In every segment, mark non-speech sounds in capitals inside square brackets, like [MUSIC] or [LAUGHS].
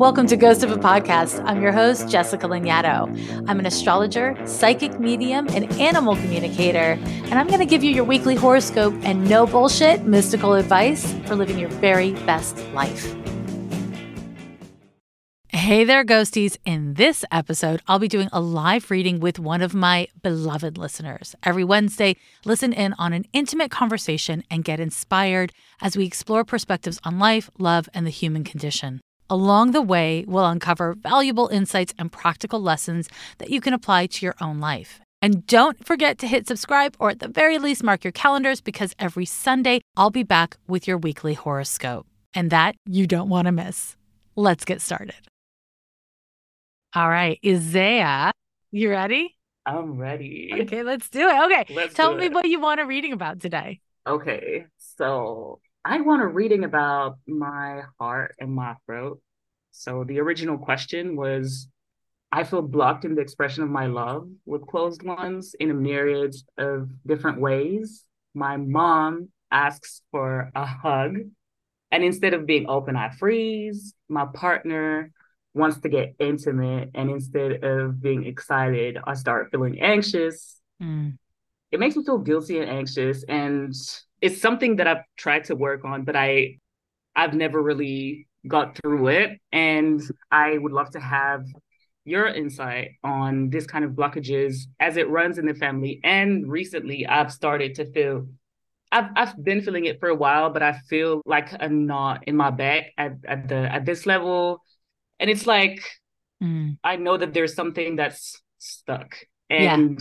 Welcome to Ghost of a Podcast. I'm your host, Jessica Lanyadoo. I'm an astrologer, psychic medium, and animal communicator, and I'm going to give you your weekly horoscope and no bullshit mystical advice for living your very best life. Hey there, ghosties. In this episode, I'll be doing a live reading with one of my beloved listeners. Every Wednesday, listen in on an intimate conversation and get inspired as we explore perspectives on life, love, and the human condition. Along the way, we'll uncover valuable insights and practical lessons that you can apply to your own life. And don't forget to hit subscribe or at the very least mark your calendars because every Sunday I'll be back with your weekly horoscope. And that you don't want to miss. Let's get started. All right, Isaiah, you ready? I'm ready. Okay, let's do it. Okay, Let's tell me it. what you want a reading about today. Okay, so I want a reading about my heart and my throat. So the original question was I feel blocked in the expression of my love with closed ones in a myriad of different ways. My mom asks for a hug, and instead of being open, I freeze. My partner wants to get intimate, and instead of being excited, I start feeling anxious. Mm, it makes me feel guilty and anxious and it's something that I've tried to work on but I I've never really got through it. And I would love to have your insight on this kind of blockages as it runs in the family. And recently I've started to feel I've I've been feeling it for a while but I feel like a knot in my back at at the at this level. And it's like mm, I know that there's something that's stuck. Yeah. and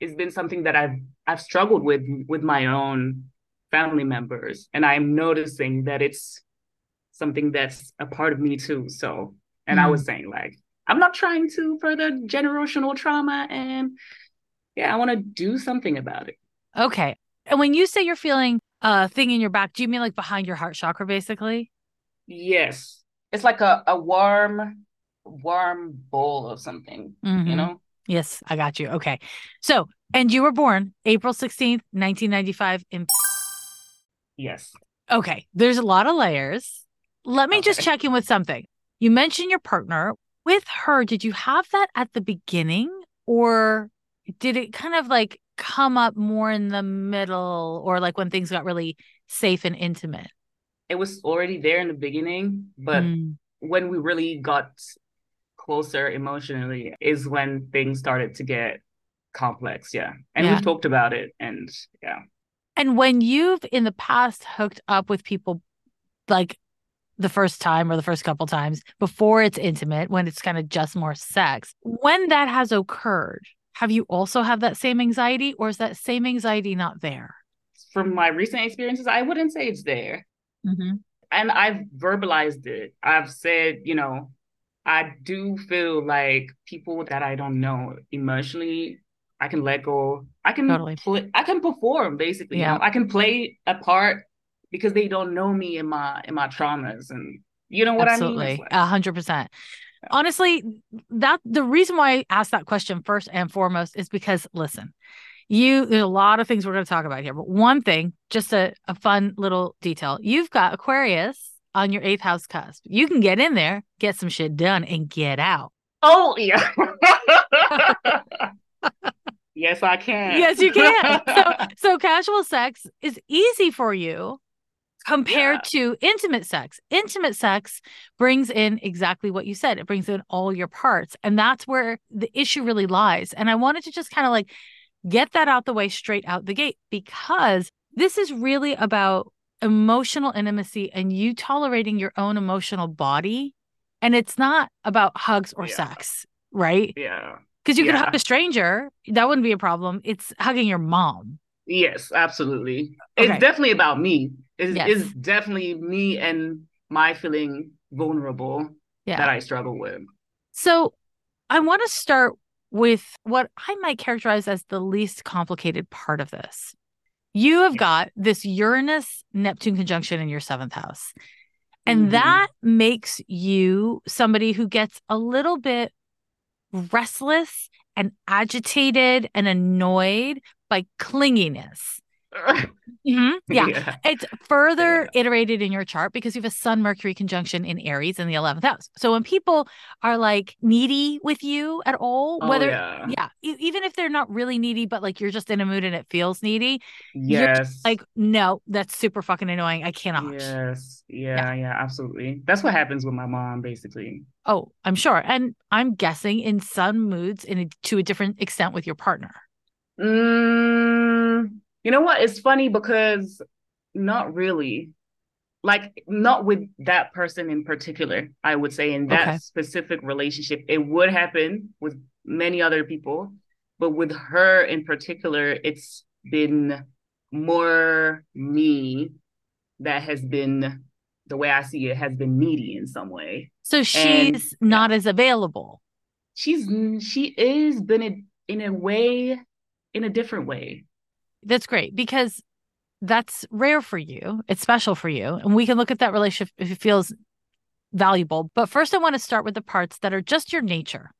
it's been something that I've I've struggled with with my own family members and I'm noticing that it's something that's a part of me too so and I Mm. was saying like I'm not trying to further generational trauma and yeah I want to do something about it Okay. And when you say you're feeling a thing in your back, do you mean like behind your heart chakra, basically? yes it's like a a warm warm bowl of something you Mhm. know Yes, I got you. Okay. So, and you were born April 16th, 1995 in yes Okay, there's a lot of layers. Let me just check in with something. You mentioned your partner. With her, did you have that at the beginning or did it kind of like come up more in the middle or like when things got really safe and intimate? it was already there in the beginning but Mm, when we really got closer emotionally is when things started to get complex yeah and Yeah. we've talked about it and yeah And when you've in the past hooked up with people like the first time or the first couple times before it's intimate, when it's kind of just more sex, when that has occurred, have you also have that same anxiety or is that same anxiety not there? from my recent experiences i wouldn't say it's there Mm-hmm. and i've verbalized it i've said you know i do feel like people that i don't know emotionally i can let go i can Totally. play, i can perform basically Yeah. you know i can play a part because they don't know me in my in my traumas and you know what i mean Absolutely. A hundred percent. Honestly, that the reason why I asked that question first and foremost is because listen, you there's a lot of things we're going to talk about here, but one thing, just a, a fun little detail. You've got Aquarius on your eighth house cusp. You can get in there, get some shit done, and get out. Oh yeah. [LAUGHS] [LAUGHS] yes, I can. Yes, you can. so, [LAUGHS] so casual sex is easy for you compared to intimate sex. Intimate sex brings in exactly what you said. It brings in all your parts. And that's where the issue really lies. And I wanted to just kind of like get that out the way straight out the gate because this is really about emotional intimacy and you tolerating your own emotional body. And it's not about hugs or Yeah. sex, right? Yeah. Because you could hug a stranger, that wouldn't be a problem. It's hugging your mom. Yes, absolutely. Okay. It's definitely about me. It's, Yes. it's definitely me and my feeling vulnerable Yeah. that I struggle with. So I want to start with what I might characterize as the least complicated part of this. You have Yeah. got this Uranus Neptune conjunction in your seventh house. And Mhm. that makes you somebody who gets a little bit restless and agitated and annoyed by clinginess. [LAUGHS] Mhm. [LAUGHS] Yeah. yeah. It's further yeah. iterated in your chart because you have a Sun Mercury conjunction in Aries in the 11th house. So when people are like needy with you at all, oh, whether, yeah. yeah, even if they're not really needy, but like you're just in a mood and it feels needy, yes. like, no, that's super fucking annoying. I cannot. Yes. Yeah, yeah. Yeah. Absolutely. That's what happens with my mom, basically. Oh, I'm sure. And I'm guessing in some moods in a, to a different extent with your partner. Mm, you know what? It's funny because not really. Like not with that person in particular, I would say in that okay. specific relationship. It would happen with many other people, but with her in particular, it's been more me that has been the way I see it has been needy in some way. So she's and, not as available. She's she is been in, in a way in a different way. That's great because that's rare for you. It's special for you. And we can look at that relationship if it feels valuable. But first, I want to start with the parts that are just your nature.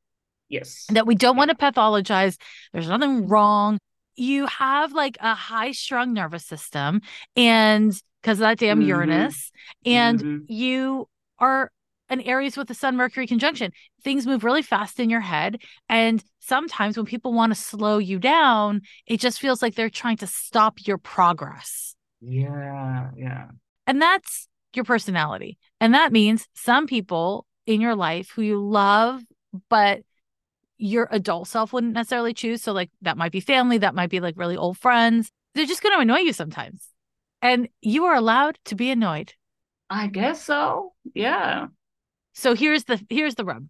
Yes. That we don't want to pathologize. There's nothing wrong. You have like a high strung nervous system and because of that damn mm-hmm. Uranus, and mm-hmm. you are an Aries with the Sun Mercury conjunction. Things move really fast in your head. And sometimes when people want to slow you down, it just feels like they're trying to stop your progress. Yeah. Yeah. And that's your personality. And that means some people in your life who you love, but your adult self wouldn't necessarily choose. So, like, that might be family, that might be like really old friends. They're just going to annoy you sometimes. And you are allowed to be annoyed. I guess so. Yeah. So here's the here's the rub.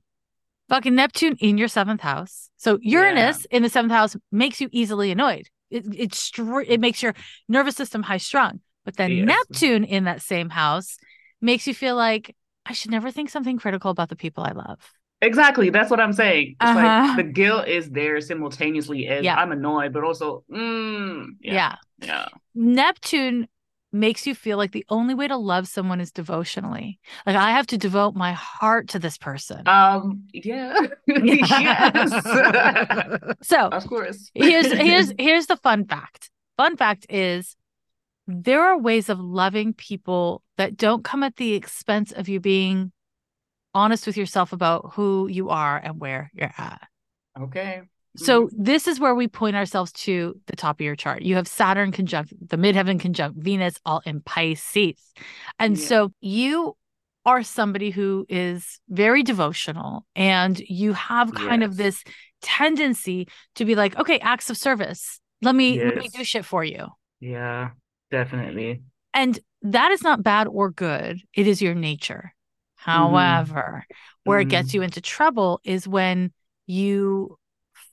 Fucking Neptune in your seventh house. So Uranus yeah. in the seventh house makes you easily annoyed. It it, str- it makes your nervous system high strung. But then yes. Neptune in that same house makes you feel like I should never think something critical about the people I love. Exactly. That's what I'm saying. It's uh-huh. like the guilt is there simultaneously as yeah. I'm annoyed, but also, mm, yeah, yeah. Yeah. Neptune makes you feel like the only way to love someone is devotionally. Like I have to devote my heart to this person. Um yeah. [LAUGHS] [LAUGHS] yes. so of course. here's here's [LAUGHS] here's the fun fact. Fun fact is there are ways of loving people that don't come at the expense of you being honest with yourself about who you are and where you're at. Okay. So mm-hmm. this is where we point ourselves to the top of your chart. You have Saturn conjunct the midheaven conjunct Venus all in Pisces. And yeah. so you are somebody who is very devotional and you have kind yes. of this tendency to be like, okay, acts of service. Let me yes. let me do shit for you. Yeah, definitely. And that is not bad or good. It is your nature. Mm-hmm. However, mm-hmm. where mm-hmm. it gets mm-hmm. you into trouble is when you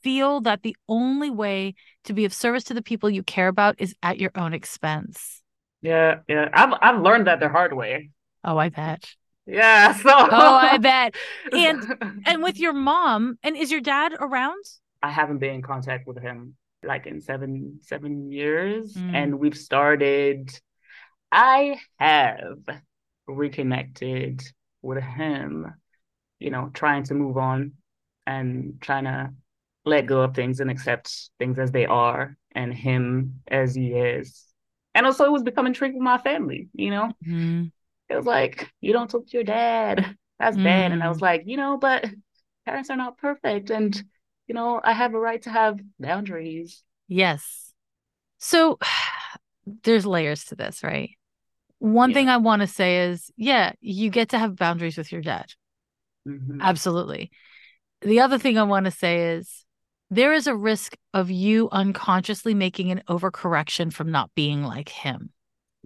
feel that the only way to be of service to the people you care about is at your own expense. Yeah, yeah. I've I've learned that the hard way. Oh, I bet. Yeah. [LAUGHS] So Oh, I bet. And [LAUGHS] and with your mom, and is your dad around? I haven't been in contact with him like in seven seven years. Mm. And we've started I have reconnected with him, you know, trying to move on and trying to let go of things and accept things as they are and him as he is. And also it was becoming tricky with my family, you know? Mm-hmm. It was like, you don't talk to your dad. [LAUGHS] That's mm-hmm. bad. And I was mm. like, you know, but parents are not perfect. And, you know, I have a right to have boundaries. Yes. So [SIGHS] there's layers to this, right? One yeah. thing I want to say is, yeah, you get to have boundaries with your dad. Mm-hmm. Absolutely. The other thing I want to say is there is a risk of you unconsciously making an overcorrection from not being like him.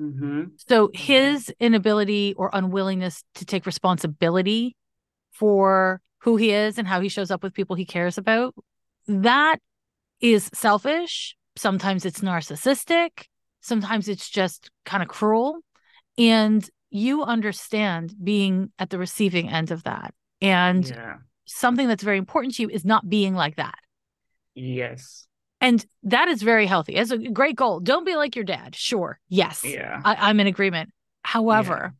Mm-hmm. So mm-hmm. his inability or unwillingness to take responsibility for who he is and how he shows up with people he cares about, that is selfish. Sometimes it's narcissistic. Sometimes it's just kind of cruel. And you understand being at the receiving end of that. And yeah. something that's very important to you is not being like that. Yes. And that is very healthy. It's a great goal. Don't be like your dad. Sure. Yes. Yeah. I, am in agreement. However, yeah.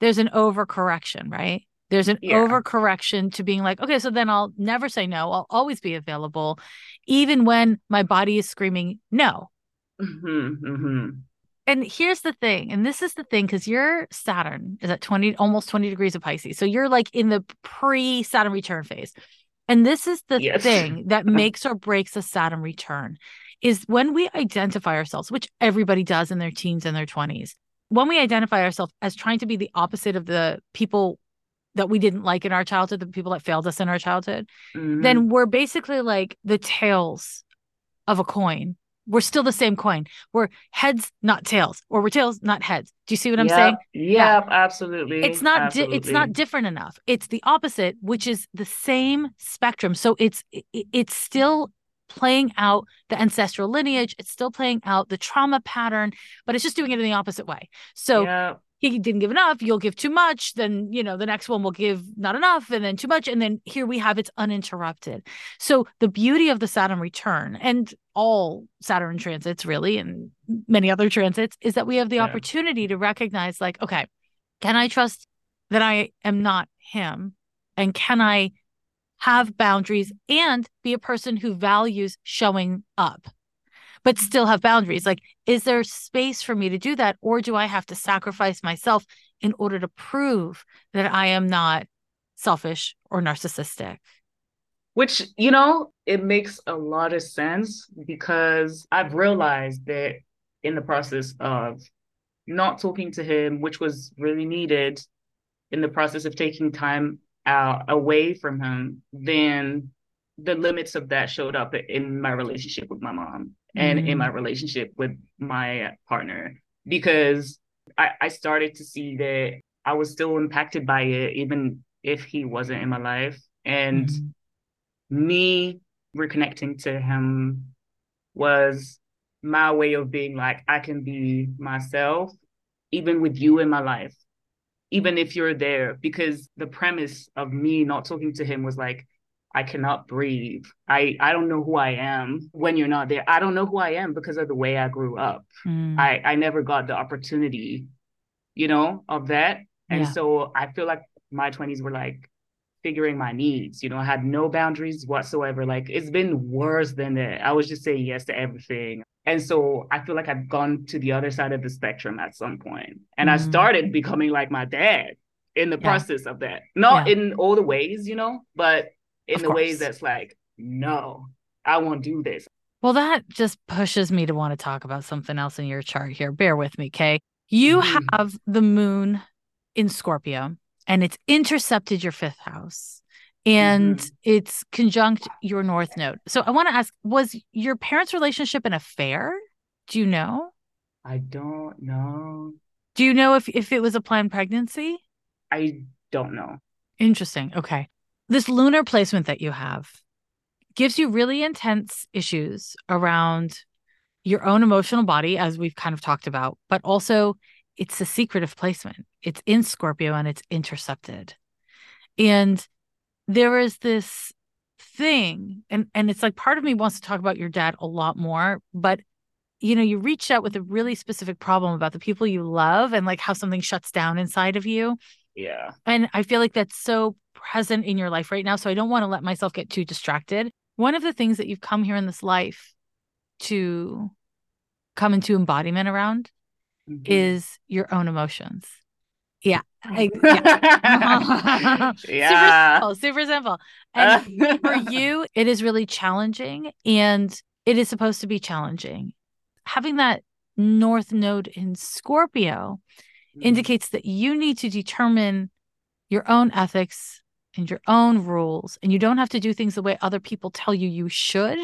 there's an overcorrection, right? There's an yeah. overcorrection to being like, okay, so then I'll never say no. I'll always be available, even when my body is screaming no. Mm-hmm, mm-hmm. And here's the thing, and this is the thing because your Saturn is at 20, almost 20 degrees of Pisces. So you're like in the pre Saturn return phase. And this is the Yes. thing that [LAUGHS] makes or breaks a Saturn return is when we identify ourselves, which everybody does in their teens and their 20s, when we identify ourselves as trying to be the opposite of the people that we didn't like in our childhood, the people that failed us in our childhood, Mhm. then we're basically like the tails of a coin. We're still the same coin. We're heads, not tails, or we're tails, not heads. Do you see what I'm Yep, saying? Yep, absolutely. It's not di- it's not different enough. It's the opposite, which is the same spectrum. So it's it's still playing out the ancestral lineage. It's still playing out the trauma pattern, but it's just doing it in the opposite way. So Yep. He didn't give enough you'll give too much then you know the next one will give not enough and then too much and then here we have it's uninterrupted. So the beauty of the saturn return and all saturn transits really and many other transits is that we have the Yeah. opportunity to recognize like okay can i trust that i am not him? And can i have boundaries and be a person who values showing up but still have boundaries. Like, is there space for me to do that? Or do I have to sacrifice myself in order to prove that I am not selfish or narcissistic? Which, you know, it makes a lot of sense because I've realized that in the process of not talking to him, which was really needed in the process of taking time out away from him, then the limits of that showed up in my relationship with my mom and in my relationship with my partner because I, I started to see that I was still impacted by it, even if he wasn't in my life. And Mhm. me reconnecting to him was my way of being like, I can be myself, even with you in my life, even if you're there. Because the premise of me not talking to him was like, I cannot breathe. I, I don't know who I am when you're not there. I don't know who I am because of the way I grew up. Mm. I, I never got the opportunity, you know, of that. And Yeah. so I feel like my 20s were like figuring my needs. You know, I had no boundaries whatsoever. Like it's been worse than that. I was just saying yes to everything. And so I feel like I've gone to the other side of the spectrum at some point. And I Mm. started becoming like my dad in the Yeah. process of that. Not Yeah. in all the ways, you know, but in Of the ways course. that's like, no, I won't do this. Well, that just pushes me to want to talk about something else in your chart here. Bear with me, Kay. You Mhm. have the moon in Scorpio and it's intercepted your fifth house and Mhm. it's conjunct your north node. So I want to ask was your parents' relationship an affair? Do you know? I don't know. Do you know if, if it was a planned pregnancy? I don't know. Interesting. Okay. This lunar placement that you have gives you really intense issues around your own emotional body, as we've kind of talked about, but also it's a secretive placement. It's in Scorpio and it's intercepted. And there is this thing, and, and it's like part of me wants to talk about your dad a lot more, but you know, you reached out with a really specific problem about the people you love and like how something shuts down inside of you. Yeah. And I feel like that's so present in your life right now. So I don't want to let myself get too distracted. One of the things that you've come here in this life to come into embodiment around Mhm. is your own emotions. Yeah. I- [LAUGHS] yeah. [LAUGHS] [LAUGHS] yeah. Super simple. Super simple. And for you, it is really challenging and it is supposed to be challenging. Having that North Node in Scorpio Mm-hmm. indicates that you need to determine your own ethics and your own rules. And you don't have to do things the way other people tell you you should.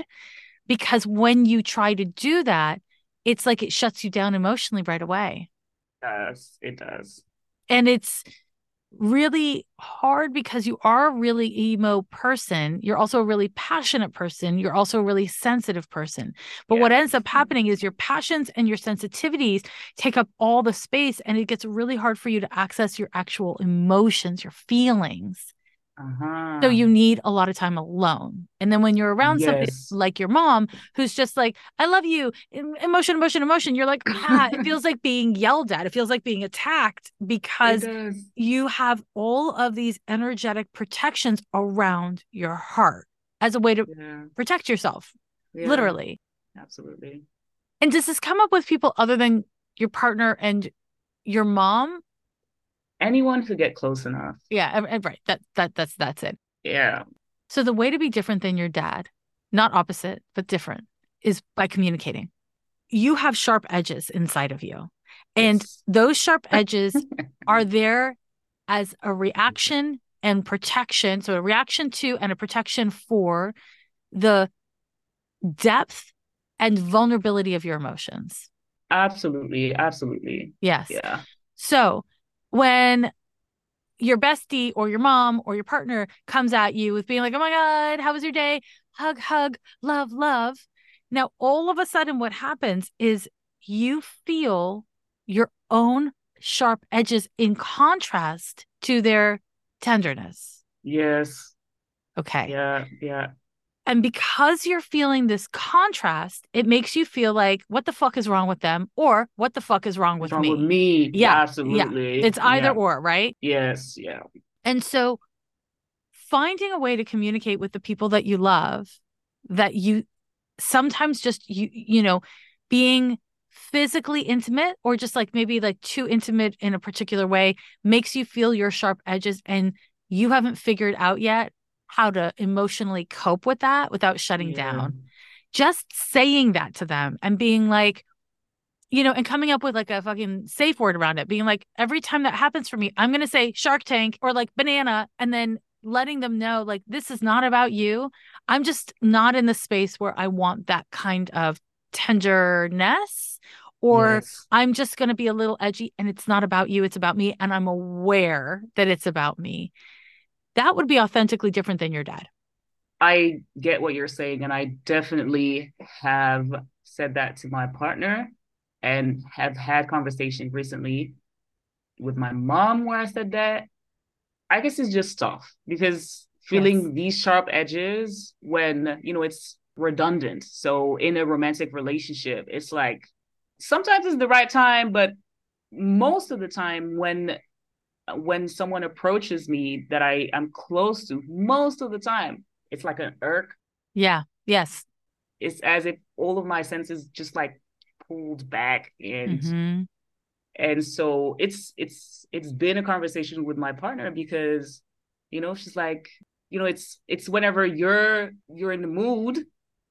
Because when you try to do that, it's like it shuts you down emotionally right away. Yes. It does. And it's really hard because you are a really emo person. You're also a really passionate person. You're also a really sensitive person. But what ends up happening is your passions and your sensitivities take up all the space, and it gets really hard for you to access your actual emotions, your feelings. Uh-huh. So you need a lot of time alone. And then when you're around somebody like your mom, who's just like, I love you, emotion, emotion, emotion, you're like, ah, it [LAUGHS] feels like being yelled at. It feels like being attacked because you have all of these energetic protections around your heart as a way to Yeah. protect yourself, Yeah. literally. Absolutely. And does this come up with people other than your partner and your mom? Anyone could get close enough. Yeah, right. That that that's that's it. Yeah. So the way to be different than your dad, not opposite, but different, is by communicating. You have sharp edges inside of you. And Yes. those sharp edges [LAUGHS] are there as a reaction and protection. So a reaction to and a protection for the depth and vulnerability of your emotions. Absolutely. Absolutely. Yes. Yeah. So when your bestie or your mom or your partner comes at you with being like, oh my God, how was your day? Hug, hug, love, love. Now, all of a sudden, what happens is you feel your own sharp edges in contrast to their tenderness. Yes. Okay. Yeah. Yeah. And because you're feeling this contrast, it makes you feel like, what the fuck is wrong with them? Or what the fuck is wrong with wrong me? with me? Yeah, yeah. Absolutely. It's either Yeah. or, right? Yes. Yeah. And so finding a way to communicate with the people that you love that you sometimes just you you know being physically intimate or just like maybe like too intimate in a particular way makes you feel your sharp edges and you haven't figured out yet how to emotionally cope with that without shutting Yeah. down just saying that to them and being like you know and coming up with like a fucking safe word around it being like every time that happens for me i'm going to say shark tank or like banana and then letting them know like this is not about you i'm just not in the space where i want that kind of tenderness or Yes. i'm just going to be a little edgy and it's not about you it's about me and i'm aware that it's about me that would be authentically different than your dad I get what you're saying, and I definitely have said that to my partner and have had conversations recently with my mom where I said that. I guess it's just tough because feeling Yes. these sharp edges when, you know, it's redundant. So in a romantic relationship, it's like sometimes it's the right time, but most of the time when when someone approaches me that I am close to, most of the time, it's like an irk. yeah yes It's as if all of my senses just like pulled back and Mhm. and so it's it's it's been a conversation with my partner because you know she's like you know it's it's whenever you're you're in the mood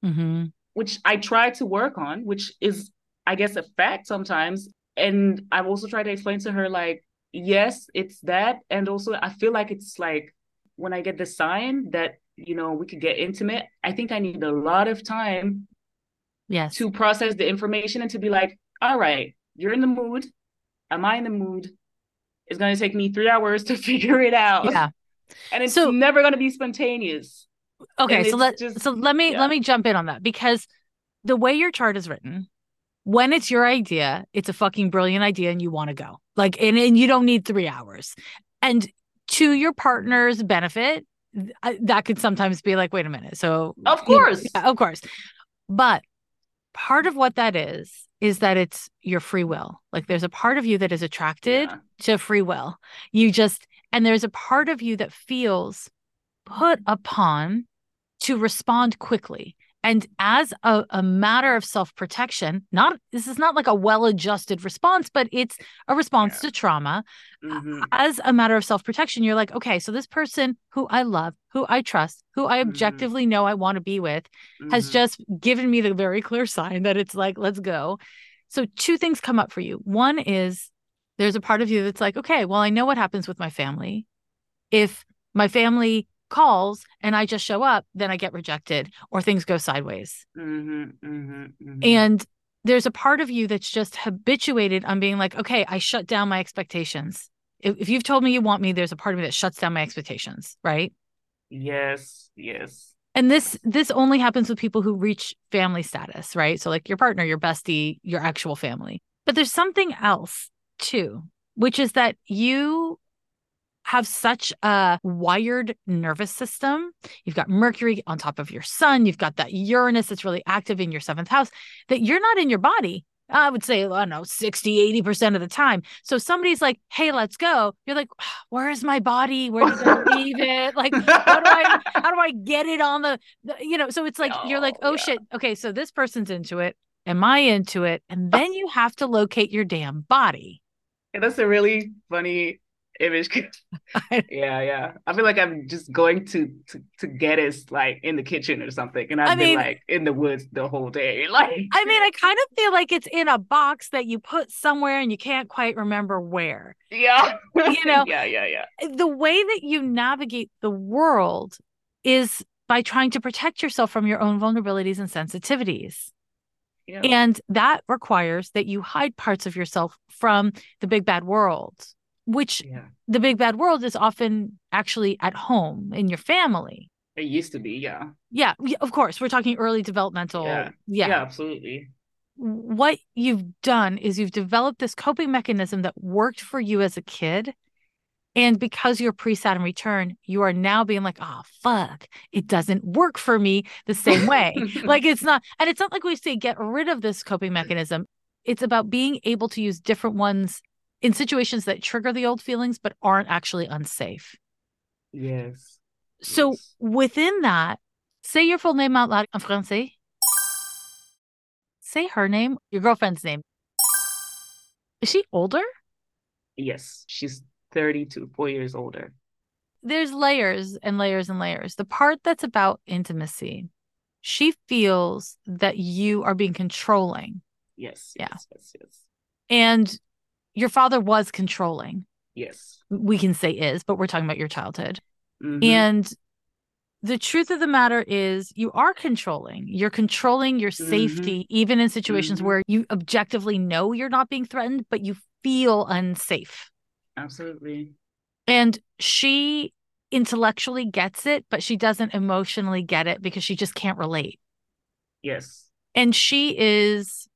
Mhm. which I try to work on which is I guess a fact sometimes and I've also tried to explain to her like yes it's that and also I feel like it's like when I get the sign that you know we could get intimate I think I need a lot of time yes to process the information and to be like, all right, you're in the mood. Am I in the mood? It's going to take me three hours to [LAUGHS] figure it out. yeah And it's So- never going to be spontaneous. Okay, And so let just- so let me yeah. let me jump in on that because the way your chart is written, when it's your idea, it's a fucking brilliant idea and you want to go. Like and, and you don't need 3 hours. And to your partner's benefit, that could sometimes be like wait a minute. So Of you know, course. yeah, of course. But part of what that is is that it's your free will. Like there's a part of you that is attracted Yeah. to free will. You just, and there's a part of you that feels put upon to respond quickly. And as a, a matter of self protection, not this is not like a well adjusted response, but it's a response Yeah. to trauma. Mhm. As a matter of self protection, you're like, okay, so this person who I love, who I trust, who I Mhm. objectively know I want to be with, has Mhm. just given me the very clear sign that it's like, let's go. So, two things come up for you. One is there's a part of you that's like, okay, well, I know what happens with my family. If my family calls and I just show up, then I get rejected or things go sideways. Mhm. Mhm. Mhm. And there's a part of you that's just habituated on being like, okay, I shut down my expectations. If, if you've told me you want me, there's a part of me that shuts down my expectations, right? yes, yes. and this this only happens with people who reach family status right so like your partner your bestie your actual family but there's something else too which is that you have such a wired nervous system. You've got mercury on top of your sun. You've got that uranus that's really active in your seventh house that you're not in your body i would say i don't know 60 80% of the time. So somebody's like hey let's go. You're like where's my body? Where did i leave it? Like how do I how do I get it on the, the you know? So it's like [LAUGHS] you're like Oh, oh yeah. shit. Okay so this person's into it. Am I into it? And then you have to locate your damn body. And that's a really funny image. [LAUGHS] yeah, yeah. I feel like I'm just going to to, to get us like in the kitchen or something, and I've I been mean, like in the woods the whole day. [LAUGHS] Like, I mean, I kind of feel like it's in a box that you put somewhere and you can't quite remember where. Yeah, you [LAUGHS] know. yeah, yeah, yeah. The way that you navigate the world is by trying to protect yourself from your own vulnerabilities and sensitivities. Yeah. And that requires that you hide parts of yourself from the big bad world which yeah. the big bad world is often actually at home in your family. It used to be, yeah. Yeah, of course. We're talking early developmental. Yeah. Yeah, yeah absolutely. What you've done is you've developed this coping mechanism that worked for you as a kid. And because you're pre Saturn return, you are now being like, oh, fuck, it doesn't work for me the same way. [LAUGHS] like it's not, and it's not like we say get rid of this coping mm. mechanism. It's about being able to use different ones in situations that trigger the old feelings but aren't actually unsafe. Yes. So yes. within that, say your full name out loud in français. Say her name, your girlfriend's name. Is she older? Yes, she's 32, four years older. There's layers and layers and layers. The part that's about intimacy, she feels that you are being controlling. Yes. Yeah. Yes, yes, yes. And your father was controlling. Yes. We can say is, but we're talking about your childhood. Mm-hmm. And the truth of the matter is you are controlling. You're controlling your mm-hmm. safety, mm-hmm. even in situations mm-hmm. where you objectively know you're not being threatened, but you feel unsafe. Absolutely. And she intellectually gets it, but she doesn't emotionally get it because she just can't relate. Yes. And she is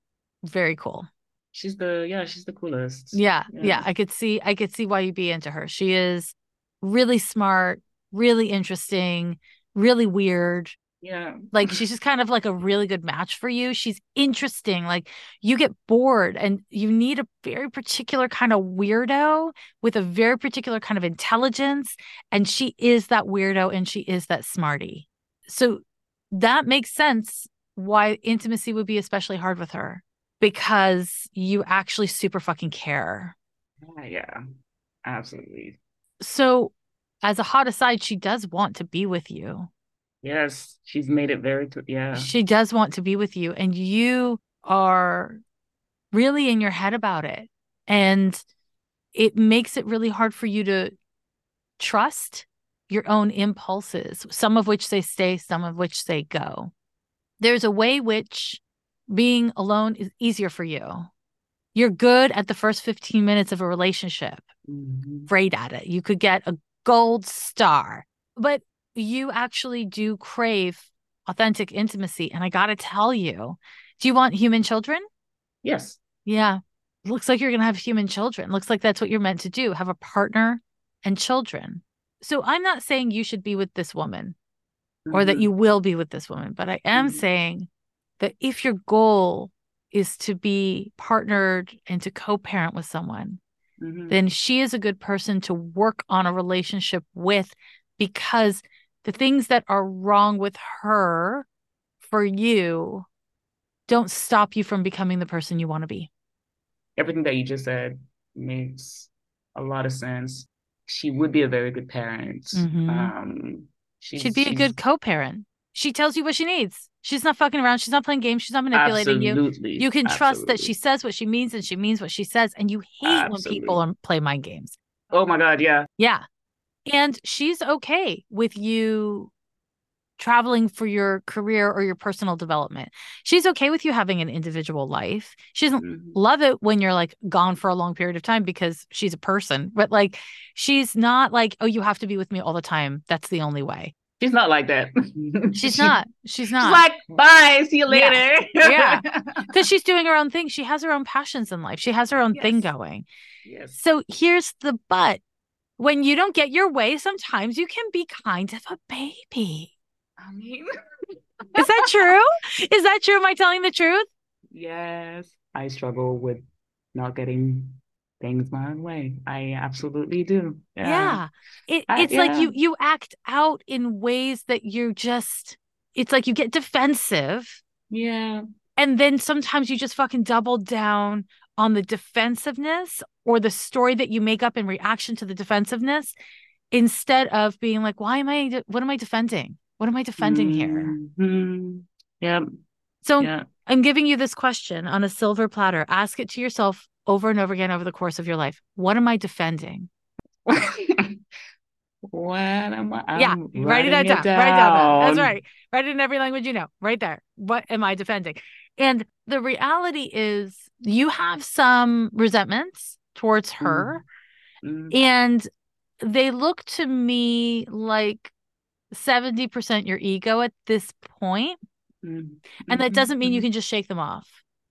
very cool she's the yeah she's the coolest. Yeah, yeah, yeah. I could see i could see why you'd be into her. She is really smart really interesting really weird. Yeah. Like [LAUGHS] she's just kind of like a really good match for you. She's interesting. Like you get bored and you need a very particular kind of weirdo with a very particular kind of intelligence and she is that weirdo and she is that smarty. So that makes sense why intimacy would be especially hard with her because you actually super fucking care. Yeah, yeah. absolutely. So, as a hot aside, she does want to be with you. Yes, she's made it very, t- yeah. She does want to be with you, and you are really in your head about it. And it makes it really hard for you to trust your own impulses, some of which they stay, some of which they go. There's a way which being alone is easier for you. You're good at the first 15 minutes of a relationship, mm-hmm. great at it. You could get a gold star, but you actually do crave authentic intimacy. And I got to tell you, do you want human children? Yes. Yeah. Looks like you're going to have human children. Looks like that's what you're meant to do have a partner and children. So I'm not saying you should be with this woman mm-hmm. or that mm-hmm. you will be with this woman, but I am mm-hmm. saying that if your goal is to be partnered and to co-parent with someone mm-hmm. then she is a good person to work on a relationship with because the things that are wrong with her for you don't stop you from becoming the person you want to be. Everything that you just said makes a lot of sense. She would be a very good parent. Mm-hmm. um she'd be a good co-parent. She tells you what she needs She's not fucking around. She's not playing games. She's not manipulating Absolutely. you. You can trust that she says what she means and she means what she says. And you hate Absolutely. when people play mind games. Oh my God. Yeah. Yeah. And she's okay with you traveling for your career or your personal development. She's okay with you having an individual life. She doesn't mm-hmm. love it when you're like gone for a long period of time because she's a person, but like she's not like, oh, you have to be with me all the time. That's the only way. She's not like that. She's she, [LAUGHS] not. She's not. She's like, bye, see you later. Yeah. [LAUGHS] Because yeah. she's doing her own thing. She has her own passions in life. She has her own yes. thing going. Yes. So here's the but. When you don't get your way, sometimes you can be kind of a baby. I mean, [LAUGHS] is that true? Is that true? Am I telling the truth? Yes. I struggle with not getting things my own way. I absolutely do. Yeah. yeah. It, it's yeah. like you you act out in ways that you're just it's like you get defensive. Yeah. And then sometimes you just fucking double down on the defensiveness or the story that you make up in reaction to the defensiveness instead of being like, why am I, what am I defending? What am I defending mm-hmm. here? Yeah. So yeah. I'm giving you this question on a silver platter. Ask it to yourself over and over again over the course of your life. What am I defending? [LAUGHS] what am I? I'm yeah, write it down. Write it down. That's right. Write it in every language you know. Right there. What am I defending? And the reality is, you have some resentments towards her, mm. and they look to me like 70% your ego at this point. Mm-hmm. And that doesn't mean you mm-hmm. can just shake them off.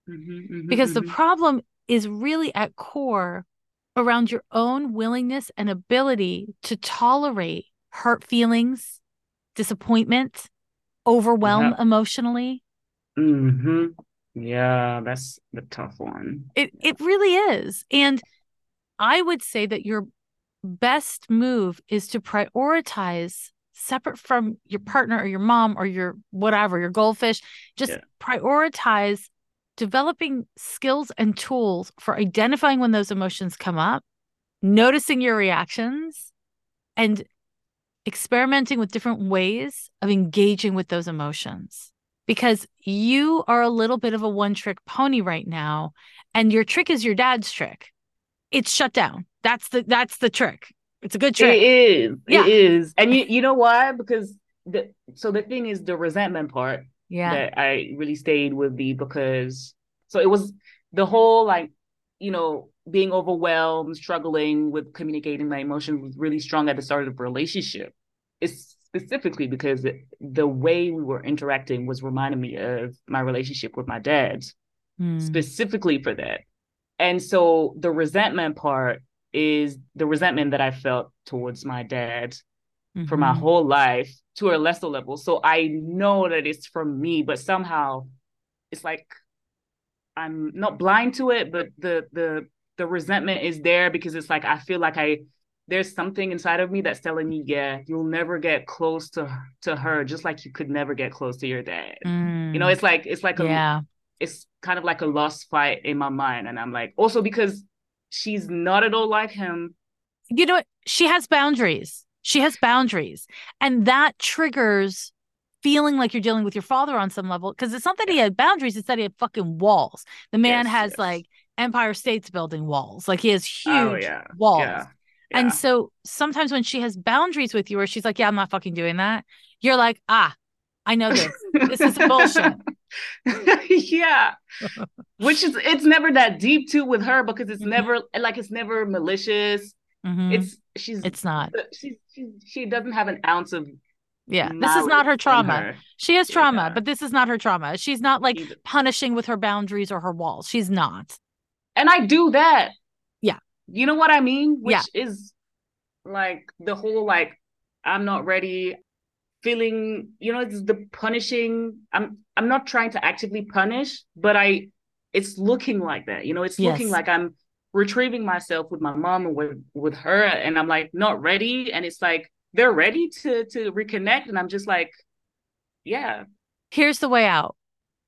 Mm-hmm, mm-hmm, because the problem is really at core around your own willingness and ability to tolerate hurt feelings, disappointment, overwhelm yeah. emotionally. Mm-hmm. Yeah, that's the tough one. It it really is. And I would say that your best move is to prioritize separate from your partner or your mom or your whatever, your goldfish, just yeah. prioritize developing skills and tools for identifying when those emotions come up, noticing your reactions, and experimenting with different ways of engaging with those emotions. Because you are a little bit of a one trick pony right now, and your trick is your dad's trick. It's shut down. That's the that's the trick. It's a good trick. It is. Yeah. It is. And you [LAUGHS] you know why? Because the so the thing is the resentment part. Yeah. That I really stayed with the because so it was the whole like, you know, being overwhelmed, struggling with communicating my emotions was really strong at the start of the relationship. It's specifically because it, the way we were interacting was reminding me of my relationship with my dad, mm. specifically for that. And so the resentment part is the resentment that I felt towards my dad mm-hmm. for my mm-hmm. whole life to a lesser level. So I know that it's from me, but somehow it's like I'm not blind to it, but the the the resentment is there because it's like I feel like I there's something inside of me that's telling me, yeah, you'll never get close to to her, just like you could never get close to your dad. Mm. You know, mm. it's like it's like a yeah. it's kind of like a lost fight in my mind, and I'm like also because she's not at all like him. You know, she has boundaries. She has boundaries. And that triggers feeling like you're dealing with your father on some level. Because it's not that he had boundaries, it's that he had fucking walls. The man yes, has yes. like Empire States building walls. Like he has oh, huge oh, yeah. walls. Yeah. Yeah. And so sometimes when she has boundaries with you, where she's like, Yeah, I'm not fucking doing that, you're like, Ah, I know this. this is bullshit. [LAUGHS] yeah. Which is it's never that deep too with her because it's mm-hmm. never like it's never malicious. Mm-hmm. It's she's it's not. She, she she doesn't have an ounce of yeah, this is not her trauma. Her. She has trauma, yeah. but this is not her trauma. She's not like punishing with her boundaries or her walls. She's not. And I do that. Yeah. You know what I mean? Which yeah. is like the whole like I'm not ready feeling you know it's the punishing i'm i'm not trying to actively punish but i it's looking like that you know it's yes. looking like i'm retrieving myself with my mom and with with her and i'm like not ready and it's like they're ready to to reconnect and i'm just like yeah. Here's the way out.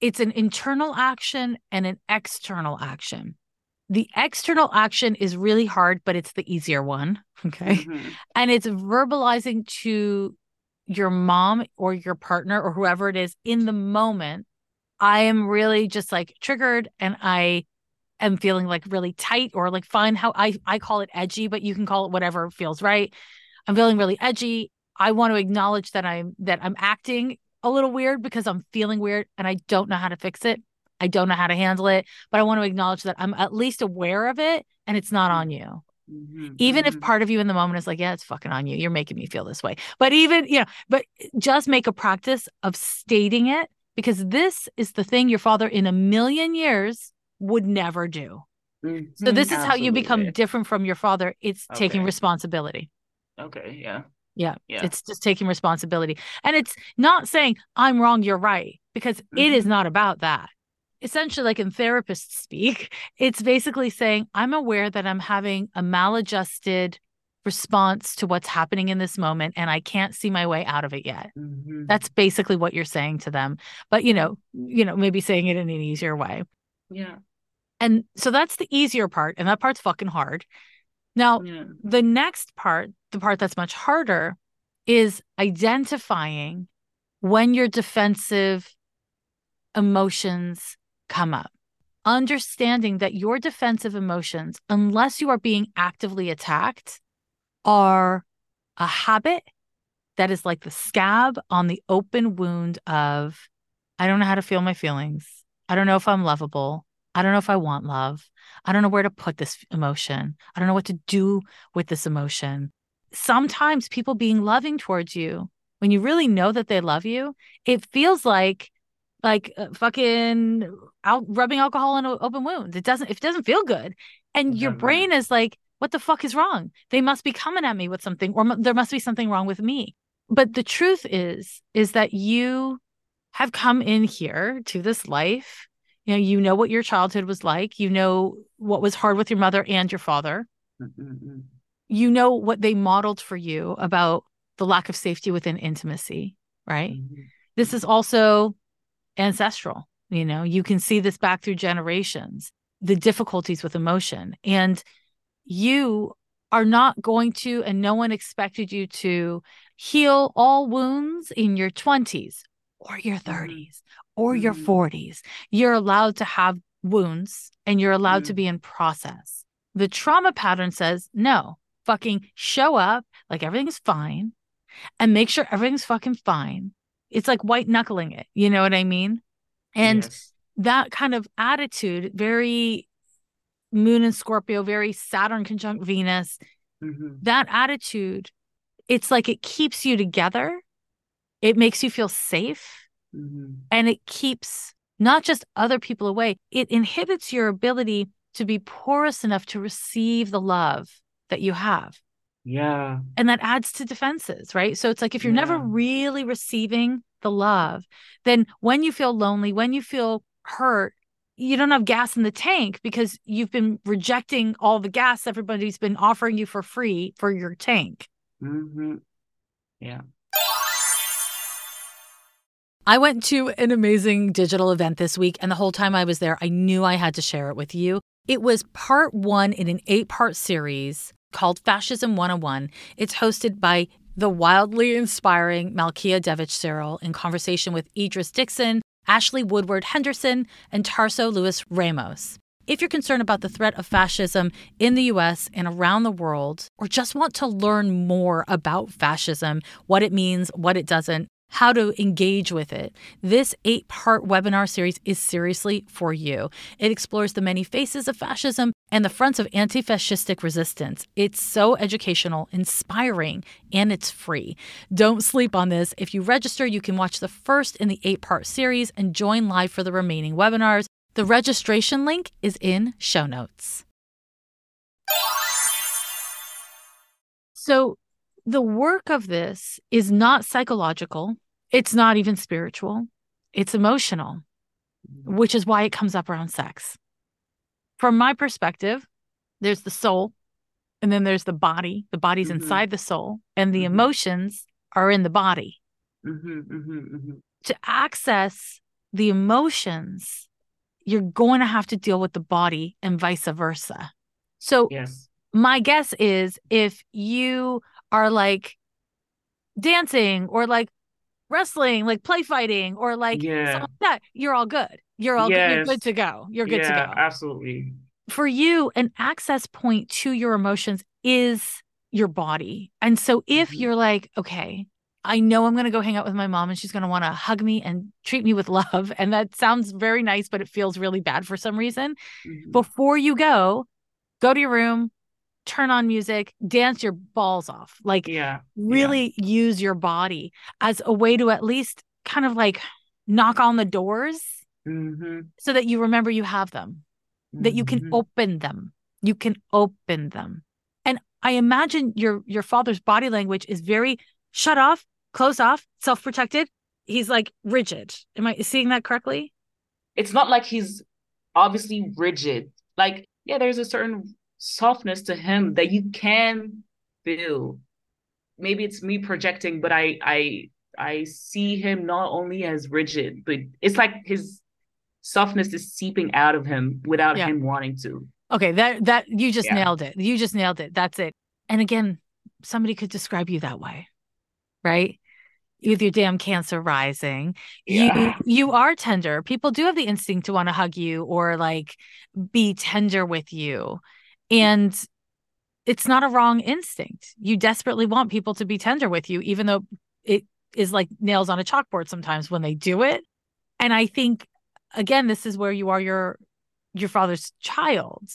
It's an internal action and an external action. The external action is really hard but it's the easier one [LAUGHS] okay? Mm-hmm. and it's verbalizing to your mom or your partner or whoever it is in the moment, I am really just like triggered and I am feeling like really tight or like fine how I I call it edgy, but you can call it whatever feels right. I'm feeling really edgy. I want to acknowledge that I'm that I'm acting a little weird because I'm feeling weird and I don't know how to fix it. I don't know how to handle it, but I want to acknowledge that I'm at least aware of it and it's not on you. Mm-hmm. Even if mm-hmm. part of you in the moment is like, yeah, it's fucking on you. You're making me feel this way. But even, you know, but just make a practice of stating it because this is the thing your father in a million years would never do. Mm-hmm. So this is Absolutely. how you become different from your father. It's okay. taking responsibility. Okay. Yeah. Yeah. Yeah. It's just taking responsibility. And it's not saying I'm wrong, you're right, because mm-hmm. it is mm-hmm. not about that essentially like in therapist speak [LAUGHS] it's basically saying i'm aware that i'm having a maladjusted response to what's happening in this moment and I can't see my way out of it yet. Mm-hmm. That's basically what you're saying to them. But you know, you know, maybe saying it in an easier way. yeah. And so that's the easier part and that part's fucking hard. Now, Yeah. the next part, the part that's much harder is identifying when your defensive emotions come up. Understanding that your defensive emotions, unless you are being actively attacked, are a habit that is like the scab on the open wound of I don't know how to feel my feelings. I don't know if I'm lovable. I don't know if I want love. I don't know where to put this emotion. I don't know what to do with this emotion. Sometimes people being loving towards you, when you really know that they love you, it feels like like uh, fucking out rubbing alcohol in an open wound. It doesn't. It doesn't feel good, and your brain is like, "What the fuck is wrong? They must be coming at me with something, or m- there must be something wrong with me." But the truth is, is that you have come in here to this life. You know, you know what your childhood was like. You know what was hard with your mother and your father. Mm-mm-mm. You know what they modeled for you about the lack of safety within intimacy, right? Mhm. This is mm-hmm. also ancestral. You know, you can see this back through generations, the difficulties with emotion. And you are not going to, and no one expected you to heal all wounds in your 20s or your mm-hmm. 30s or your Mhm. 40s. You're allowed to have wounds and you're allowed to Mhm. be in process. The trauma pattern says, no, fucking show up like everything's fine and make sure everything's fucking fine. It's like white knuckling it. You know what I mean? And Yes. that kind of attitude, very moon and Scorpio, very Saturn conjunct Venus, Mhm. that attitude, it's like it keeps you together. It makes you feel safe Mhm. and it keeps not just other people away, it inhibits your ability to be porous enough to receive the love that you have. Yeah. And that adds to defenses, right? So it's like if you're never really receiving the love, then when you feel lonely, when you feel hurt, you don't have gas in the tank because you've been rejecting all the gas everybody's been offering you for free for your tank. hmm Yeah. I went to an amazing digital event this week, and the whole time I was there, I knew I had to share it with you. It was part one in an eight part series called Fascism 101. It's hosted by the wildly inspiring Malkia Devich Cyril in conversation with Idris Dixon, Ash-Lee Woodard Henderson, and Tarso Luis Ramos. If you're concerned about the threat of fascism in the US and around the world, or just want to learn more about fascism, what it means, what it doesn't, how to engage with it, this eight part webinar series is seriously for you. It explores the many faces of fascism and the fronts of anti fascistic resistance. It's so educational, inspiring, and it's free. Don't sleep on this. If you register, you can watch the first in the eight part series and join live for the remaining webinars. The registration link is in show notes. So, the work of this is not psychological, it's not even spiritual, it's emotional, which is why it comes up around sex. From my perspective, there's the soul, and then there's the body. The body's Mhm. inside the soul, and the Mhm. emotions are in the body. hmm hmm hmm To access the emotions, you're going to have to deal with the body and vice versa. So, Yes. my guess is if you are like dancing or like wrestling, like play fighting or like Yeah. something like that, you're all good. You're all good. You're good to go. You're good yeah, to go. absolutely. For you, an access point to your emotions is your body. And so if Mhm. you're like, okay, I know I'm going to go hang out with my mom and she's going to want to hug me and treat me with love. [LAUGHS] And that sounds very nice, but it feels really bad for some reason Mhm. before you go, go to your room, turn on music, dance your balls off. Like Yeah. really use your body as a way to at least kind of like knock on the doors hmm so that you remember you have them, that you can Mhm. open them. You can open them. And I imagine your your father's body language is very shut off, close off, self-protected. He's like rigid. Am I seeing that correctly? It's not like he's obviously rigid. Like, yeah, there's a certain softness to him that you can feel. Maybe it's me projecting, but I I I see him not only as rigid, but it's like his softness is seeping out of him without yeah. him wanting to. Okay, that that you just yeah. nailed it. You just nailed it. That's it. And again, somebody could describe you that way, right? With your damn cancer rising, yeah. you you are tender. People do have the instinct to want to hug you or like be tender with you, and it's not a wrong instinct. You desperately want people to be tender with you, even though it is like nails on a chalkboard sometimes when they do it. And I think again, this is where you are your your father's child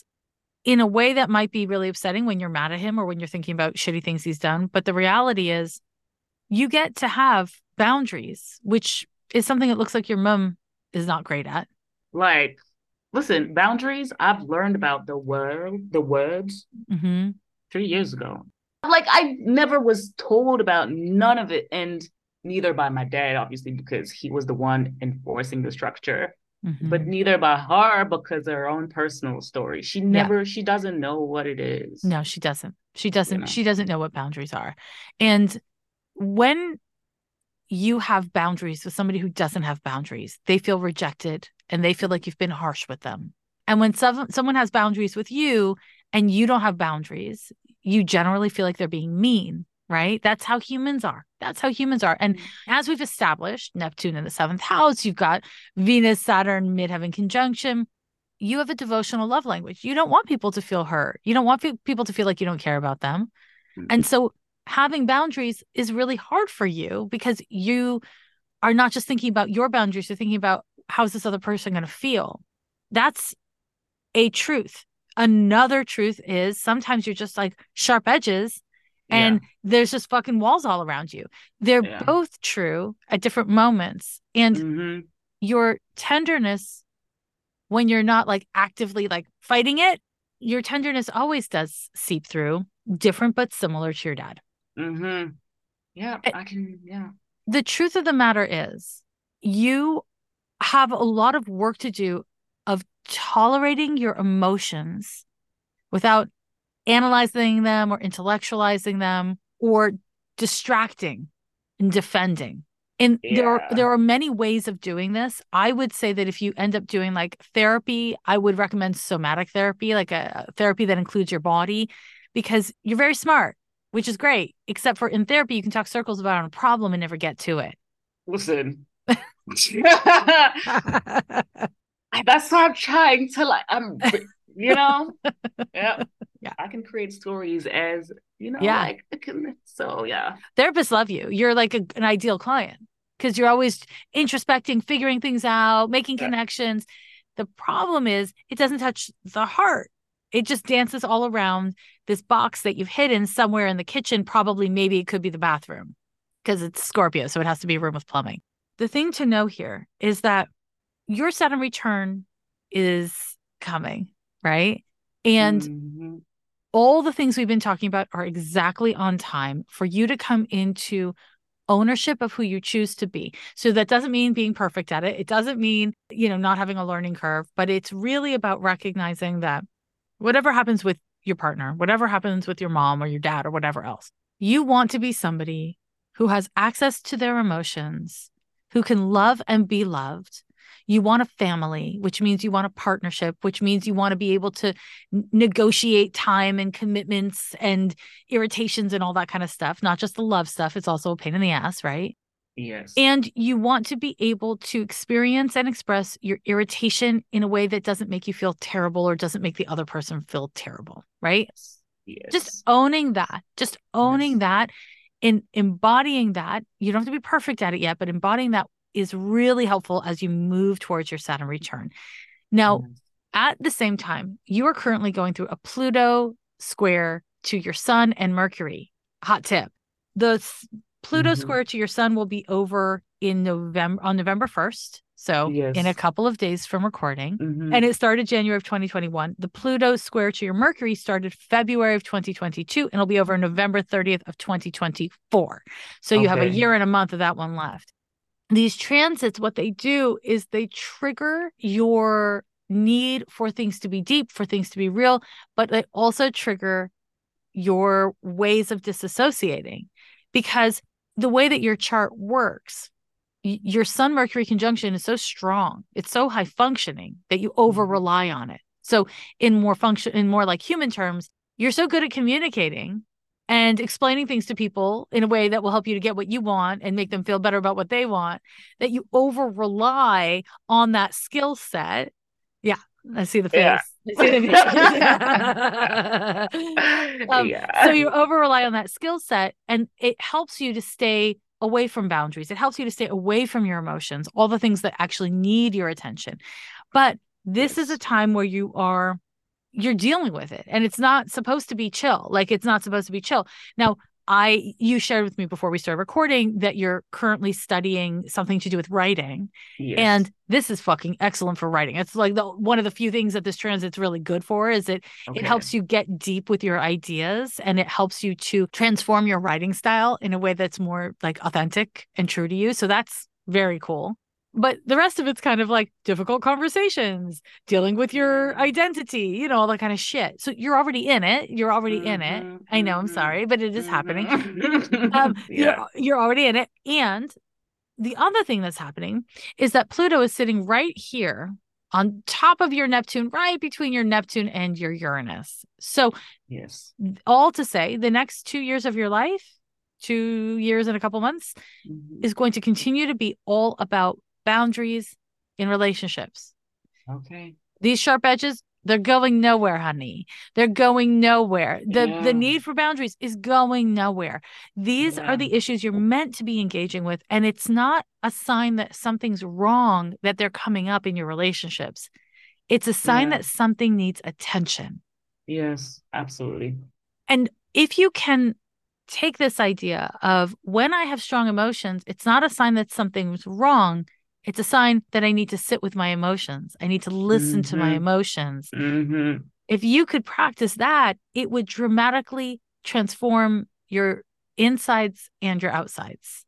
in a way that might be really upsetting when you're mad at him or when you're thinking about shitty things he's done. But the reality is you get to have boundaries, which is something that looks like your mom is not great at. Like, listen, boundaries, I've learned about the word, the words mm-hmm. three years ago. Like, I never was told about none of it. And neither by my dad, obviously, because he was the one enforcing the structure mm-hmm. but neither by her because of her own personal story. She never, yeah. she doesn't know what it is. No, she doesn't. She doesn't, you know? she doesn't know what boundaries are. And when you have boundaries with somebody who doesn't have boundaries, they feel rejected and they feel like you've been harsh with them. And when some, someone has boundaries with you and you don't have boundaries, you generally feel like they're being mean right? That's how humans are. That's how humans are. And mm-hmm. as we've established, Neptune in the seventh house, you've got Venus, Saturn, midheaven conjunction. You have a devotional love language. You don't want people to feel hurt. You don't want people to feel like you don't care about them. Mm-hmm. And so having boundaries is really hard for you because you are not just thinking about your boundaries, you're thinking about how's this other person going to feel. That's a truth. Another truth is sometimes you're just like sharp edges and yeah. there's just fucking walls all around you. They're yeah. both true at different moments. And mm-hmm. your tenderness, when you're not like actively like fighting it, your tenderness always does seep through, different but similar to your dad. Mm-hmm. Yeah, I can. Yeah. The truth of the matter is, you have a lot of work to do of tolerating your emotions without analyzing them or intellectualizing them or distracting and defending. And yeah. there are there are many ways of doing this. I would say that if you end up doing like therapy, I would recommend somatic therapy, like a, a therapy that includes your body, because you're very smart, which is great. Except for in therapy, you can talk circles about a problem and never get to it. Listen. [LAUGHS] [LAUGHS] That's why I'm trying to like I'm you know? [LAUGHS] yeah. Yeah. I can create stories as, you know, yeah. like so yeah. Therapists love you. You're like a, an ideal client because you're always introspecting, figuring things out, making yeah. connections. The problem is it doesn't touch the heart. It just dances all around this box that you've hidden somewhere in the kitchen. Probably, maybe it could be the bathroom because it's Scorpio. So it has to be a room with plumbing. The thing to know here is that your Saturn return is coming right? And mm-hmm. all the things we've been talking about are exactly on time for you to come into ownership of who you choose to be. So that doesn't mean being perfect at it. It doesn't mean, you know, not having a learning curve, but it's really about recognizing that whatever happens with your partner, whatever happens with your mom or your dad or whatever else, you want to be somebody who has access to their emotions, who can love and be loved, you want a family, which means you want a partnership, which means you want to be able to negotiate time and commitments and irritations and all that kind of stuff, not just the love stuff. It's also a pain in the ass, right? Yes. And you want to be able to experience and express your irritation in a way that doesn't make you feel terrible or doesn't make the other person feel terrible, right? Yes. yes. Just owning that, just owning yes. that in embodying that. You don't have to be perfect at it yet, but embodying that is really helpful as you move towards your Saturn return. Now, mm-hmm. at the same time, you are currently going through a Pluto square to your Sun and Mercury. Hot tip. The Pluto mm-hmm. square to your Sun will be over in November on November 1st. So yes. in a couple of days from recording. Mm-hmm. And it started January of 2021. The Pluto square to your Mercury started February of 2022 and it'll be over November 30th of 2024. So you have a year and a month of that one left these transits, what they do is they trigger your need for things to be deep, for things to be real, but they also trigger your ways of disassociating because the way that your chart works your sun mercury conjunction is so strong it's so high functioning that you over Mm-hmm. rely on it so in more function in more like human terms you're so good at communicating and explaining things to people in a way that will help you to get what you want and make them feel better about what they want that you over rely on that skill set yeah i see the face Yeah. I see the face. Um, yeah. so you over rely on that skill set and it helps you to stay away from boundaries. It helps you to stay away from your emotions all the things that actually need your attention. But this is a time where you are you're dealing with it and it's not supposed to be chill. Like it's not supposed to be chill. Now i you shared with me before we started recording that you're currently studying something to do with writing Yes. and this is fucking excellent for writing it's like the one of the few things that this transit's really good for is it Okay. it helps you get deep with your ideas and it helps you to transform your writing style in a way that's more like authentic and true to you. So that's very cool. But the rest of it's kind of like difficult conversations, dealing with your identity, you know, all that kind of shit. So you're already in it. You're already in it. Mhm, I know, I'm sorry, but it is happening. mhm. [LAUGHS] Um, yeah. you're, you're already in it. And the other thing that's happening is that Pluto is sitting right here on top of your Neptune, right between your Neptune and your Uranus. So Yes. all to say the next two years of your life two years and a couple months Mhm. is going to continue to be all about boundaries in relationships Okay. these sharp edges they're going nowhere honey they're going nowhere the Yeah. the need for boundaries is going nowhere these Yeah. are the issues you're meant to be engaging with and it's not a sign that something's wrong that they're coming up in your relationships it's a sign Yeah. that something needs attention Yes. Absolutely. And if you can take this idea of when I have strong emotions, it's not a sign that something's wrong. It's a sign that I need to sit with my emotions. I need to listen to my Mhm. emotions. hmm If you could practice that, it would dramatically transform your insides and your outsides.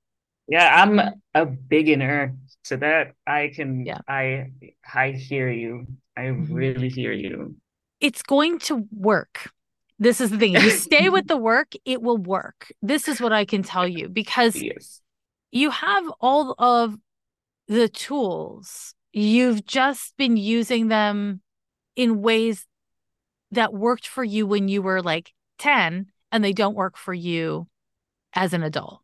Yeah, I'm a beginner to that. I can. Yeah. I. I hear you. I really hear you. It's going to work. This is the thing. You stay with the [LAUGHS] work, it will work. This is what I can tell you because Yes. you have all of the tools. You've just been using them in ways that worked for you when you were like 10 and they don't work for you as an adult.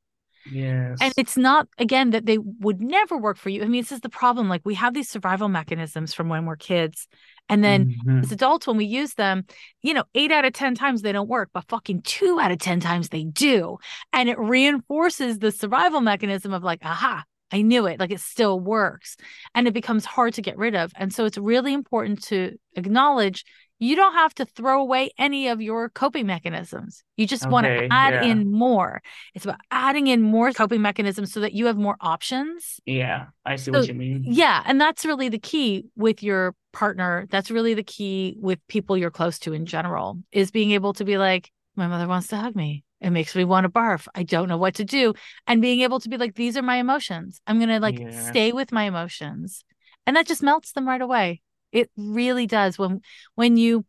Yes. And it's not, again, that they would never work for you. I mean, this is the problem. Like, we have these survival mechanisms from when we're kids. And then Mhm. as adults, when we use them, you know, eight out of 10 times they don't work, but fucking two out of 10 times they do. And it reinforces the survival mechanism of like, aha, I knew it. Like it still works. And it becomes hard to get rid of. And so it's really important to acknowledge you don't have to throw away any of your coping mechanisms. You just want to add yeah. in more. It's about adding in more coping mechanisms so that you have more options Yeah, I see So, what you mean. yeah, and that's really the key with your partner. That's really the key with people you're close to in general is being able to be like, my mother wants to hug me. It makes me want to barf. I don't know what to do. And being able to be like, these are my emotions. I'm going to like Yeah. stay with my emotions. And that just melts them right away. It really does. When when you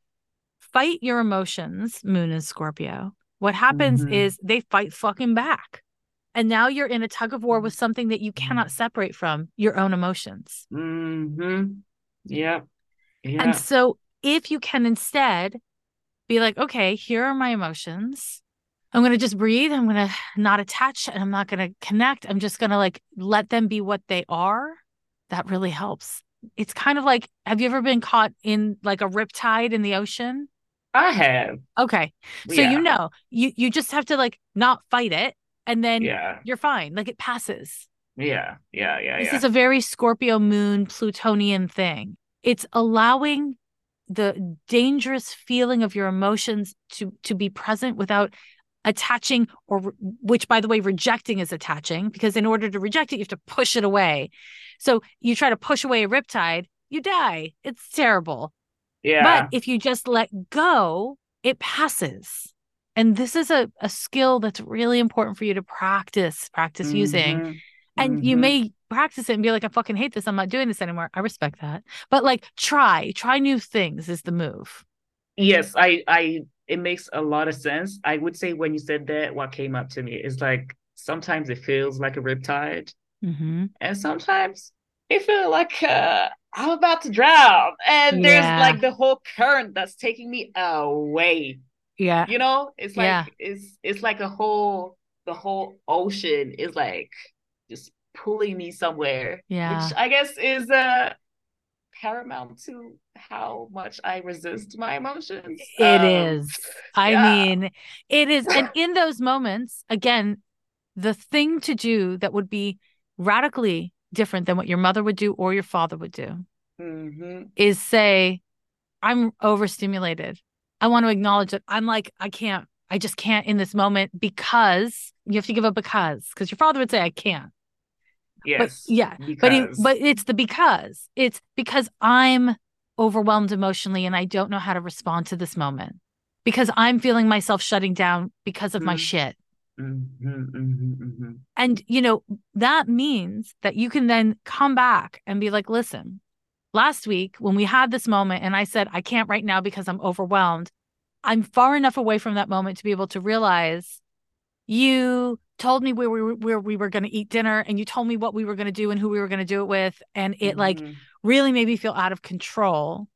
fight your emotions, moon and Scorpio, what happens Mhm. is they fight fucking back. And now you're in a tug of war with something that you cannot separate from your own emotions. Mm-hmm. Yeah. Yeah. And so if you can instead be like, okay, here are my emotions. I'm going to just breathe. I'm going to not attach and I'm not going to connect. I'm just going to like let them be what they are. That really helps. It's kind of like, have you ever been caught in like a rip tide in the ocean? I have. Okay. So yeah. you know, you you just have to like not fight it and then Yeah. you're fine. Like it passes. Yeah. Yeah. Yeah. This yeah. is a very Scorpio moon Plutonian thing. It's allowing the dangerous feeling of your emotions to to be present without attaching or which by the way rejecting is attaching because in order to reject it you have to push it away. So you try to push away a riptide, you die. It's terrible. yeah. But if you just let go, it passes. And this is a, a skill that's really important for you to practice, practice using. Mhm. And you Mhm. may practice it and be like, I fucking hate this. I'm not doing this anymore. I respect that. But like try, try new things is the move. Yes, I I it makes a lot of sense. I would say when you said that, what came up to me is like sometimes it feels like a riptide, Mm-hmm. and sometimes it feels like uh, I'm about to drown, and Yeah. there's like the whole current that's taking me away. Yeah. You know, it's like Yeah. it's it's like a whole the whole ocean is like just pulling me somewhere, Yeah. which I guess is uh paramount to how much I resist my emotions. It Um, is. I yeah. mean, it is. And [LAUGHS] in those moments, again, the thing to do that would be radically different than what your mother would do or your father would do mhm. is say, I'm overstimulated. I want to acknowledge that I'm like, I can't, I just can't in this moment because you have to give up because, because your father would say, I can't. Yes. yeah, But it, but it's the because. It's because I'm overwhelmed emotionally and I don't know how to respond to this moment. Because I'm feeling myself shutting down because of my Mm. shit. Mhm, mhm, mhm. And you know, that means that you can then come back and be like, "Listen, last week when we had this moment and I said I can't right now because I'm overwhelmed, I'm far enough away from that moment to be able to realize you told me where we were, where we were going to eat dinner and you told me what we were going to do and who we were going to do it with and it like Mhm. really made me feel out of control.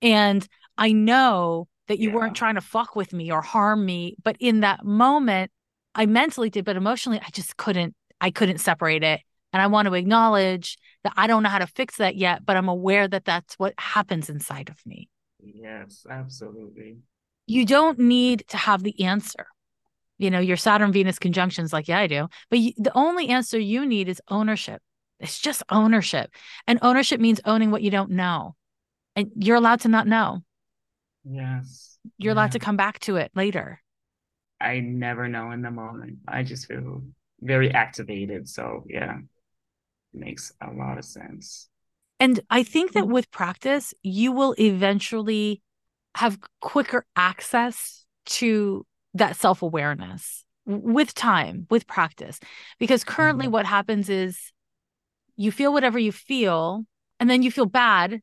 And I know that you Yeah. weren't trying to fuck with me or harm me, but in that moment, I mentally did, but emotionally, I just couldn't, I couldn't separate it. And I want to acknowledge that I don't know how to fix that yet, but I'm aware that that's what happens inside of me. Yes, absolutely. You don't need to have the answer. You know, your Saturn Venus conjunctions, like, yeah, I do. But you, the only answer you need is ownership. It's just ownership. And ownership means owning what you don't know. And you're allowed to not know. Yes. You're allowed to come back to it later. I never know in the moment. I just feel very activated. So yeah, makes a lot of sense. And I think that mm. with practice, you will eventually have quicker access to that self awareness with time, with practice. Because currently, Mhm. what happens is you feel whatever you feel, and then you feel bad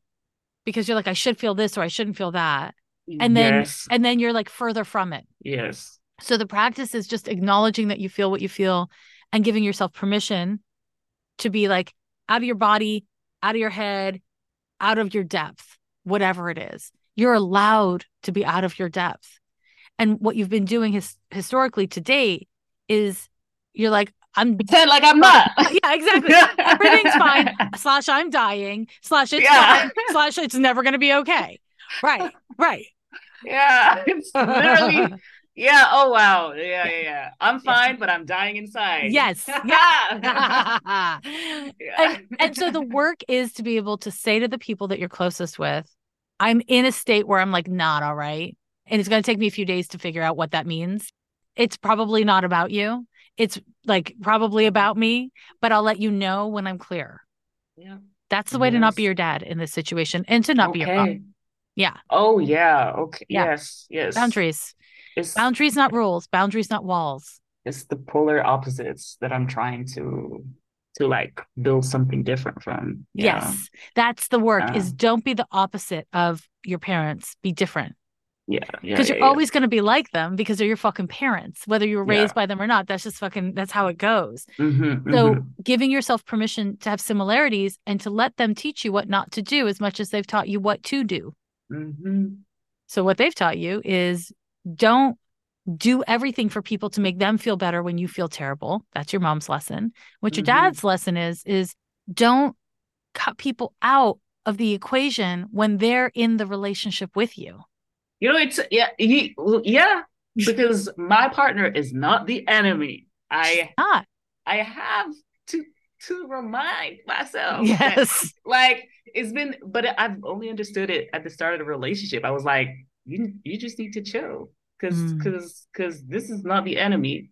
because you're like, I should feel this or I shouldn't feel that. And then, yes, and then you're like further from it. yes, So the practice is just acknowledging that you feel what you feel and giving yourself permission to be like out of your body, out of your head, out of your depth, whatever it is. You're allowed to be out of your depth. And what you've been doing his, historically to date is you're like, I'm [LAUGHS] pretend like I'm not. [LAUGHS] yeah, exactly. Everything's fine. [LAUGHS] Slash, I'm dying. Slash, it's Yeah. fine. Slash, it's never going to be okay. Right, right. Yeah, it's literally. Yeah. Oh wow. Yeah, yeah, yeah. I'm fine, but I'm dying inside. Yes. Yeah. and, and so the work is to be able to say to the people that you're closest with, I'm in a state where I'm like not all right. And it's going to take me a few days to figure out what that means. It's probably not about you. It's like probably about me, but I'll let you know when I'm clear. yeah. That's the way to not be your dad in this situation and to not be your mom. Yeah. Oh yeah. Okay. Yeah. Yes. Yes. Boundaries. It's Boundaries, not rules. Boundaries, not walls. it's the polar opposites that I'm trying to to like build something different from. Yeah. Yes. That's the work is Uh. don't be the opposite of your parents. Be different. Yeah. Because yeah, you're yeah. always going to be like them because they're your fucking parents whether you were raised by them or not that's just fucking that's how it goes Mhm, so mhm. giving yourself permission to have similarities and to let them teach you what not to do as much as they've taught you what to do Mhm. so what they've taught you is don't do everything for people to make them feel better when you feel terrible that's your mom's lesson what your Mhm. dad's lesson is is don't cut people out of the equation when they're in the relationship with you You know, it's yeah, he, yeah, because my partner is not the enemy. I not I have to to remind myself. that, yes like it's been, but I've only understood it at the start of the relationship. I was like, you you just need to chill, because Mm. because because this is not the enemy.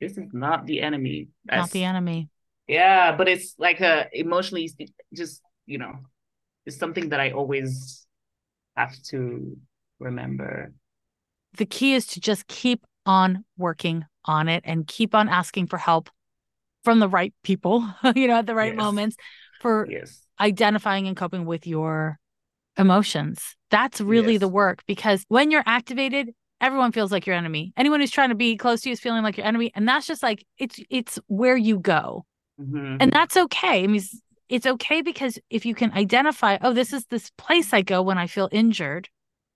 This is not the enemy. not the enemy Yeah, but it's like a emotionally just you know, it's something that I always have to remember. the key is to just keep on working on it and keep on asking for help from the right people, [LAUGHS] you know, at the right Yes. moments for Yes. identifying and coping with your emotions. That's really the work because when you're activated, everyone feels like your enemy. Anyone who's trying to be close to you is feeling like your enemy. And that's just like it's it's where you go. Mhm. And that's okay. I mean, it's, it's okay because if you can identify, oh, this is this place I go when I feel injured,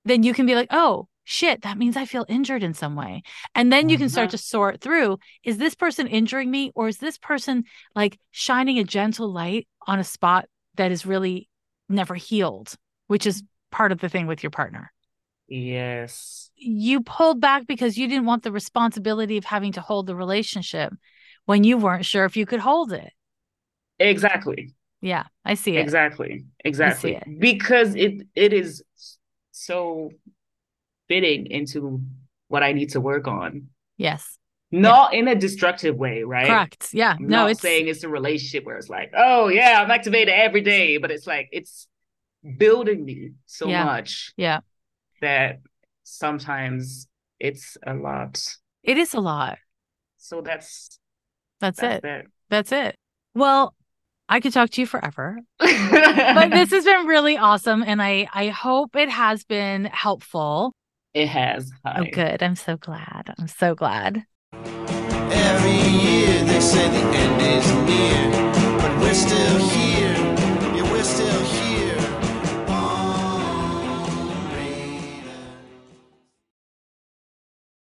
then you can be like, oh, shit, that means I feel injured in some way. And then you can start Uh-huh. to sort through is this person injuring me or is this person like shining a gentle light on a spot that is really never healed, which is part of the thing with your partner. Yes. You pulled back because you didn't want the responsibility of having to hold the relationship when you weren't sure if you could hold it. Exactly. Yeah, I see it. Exactly. Exactly. it. Because it it is so fitting into what I need to work on. Yes. Not in a destructive way, right? Correct. Yeah. I'm no, not it's saying it's a relationship where it's like, oh yeah, I'm activated every day, but it's like it's building me so Yeah. much yeah. that sometimes it's a lot. It is a lot. So that's That's, that's it. that. That's it. Well, I could talk to you forever. But but [LAUGHS] this has been really awesome and I I hope it has been helpful. it has. Oh Hi. good. I'm so glad. I'm so glad. Every year they say the end is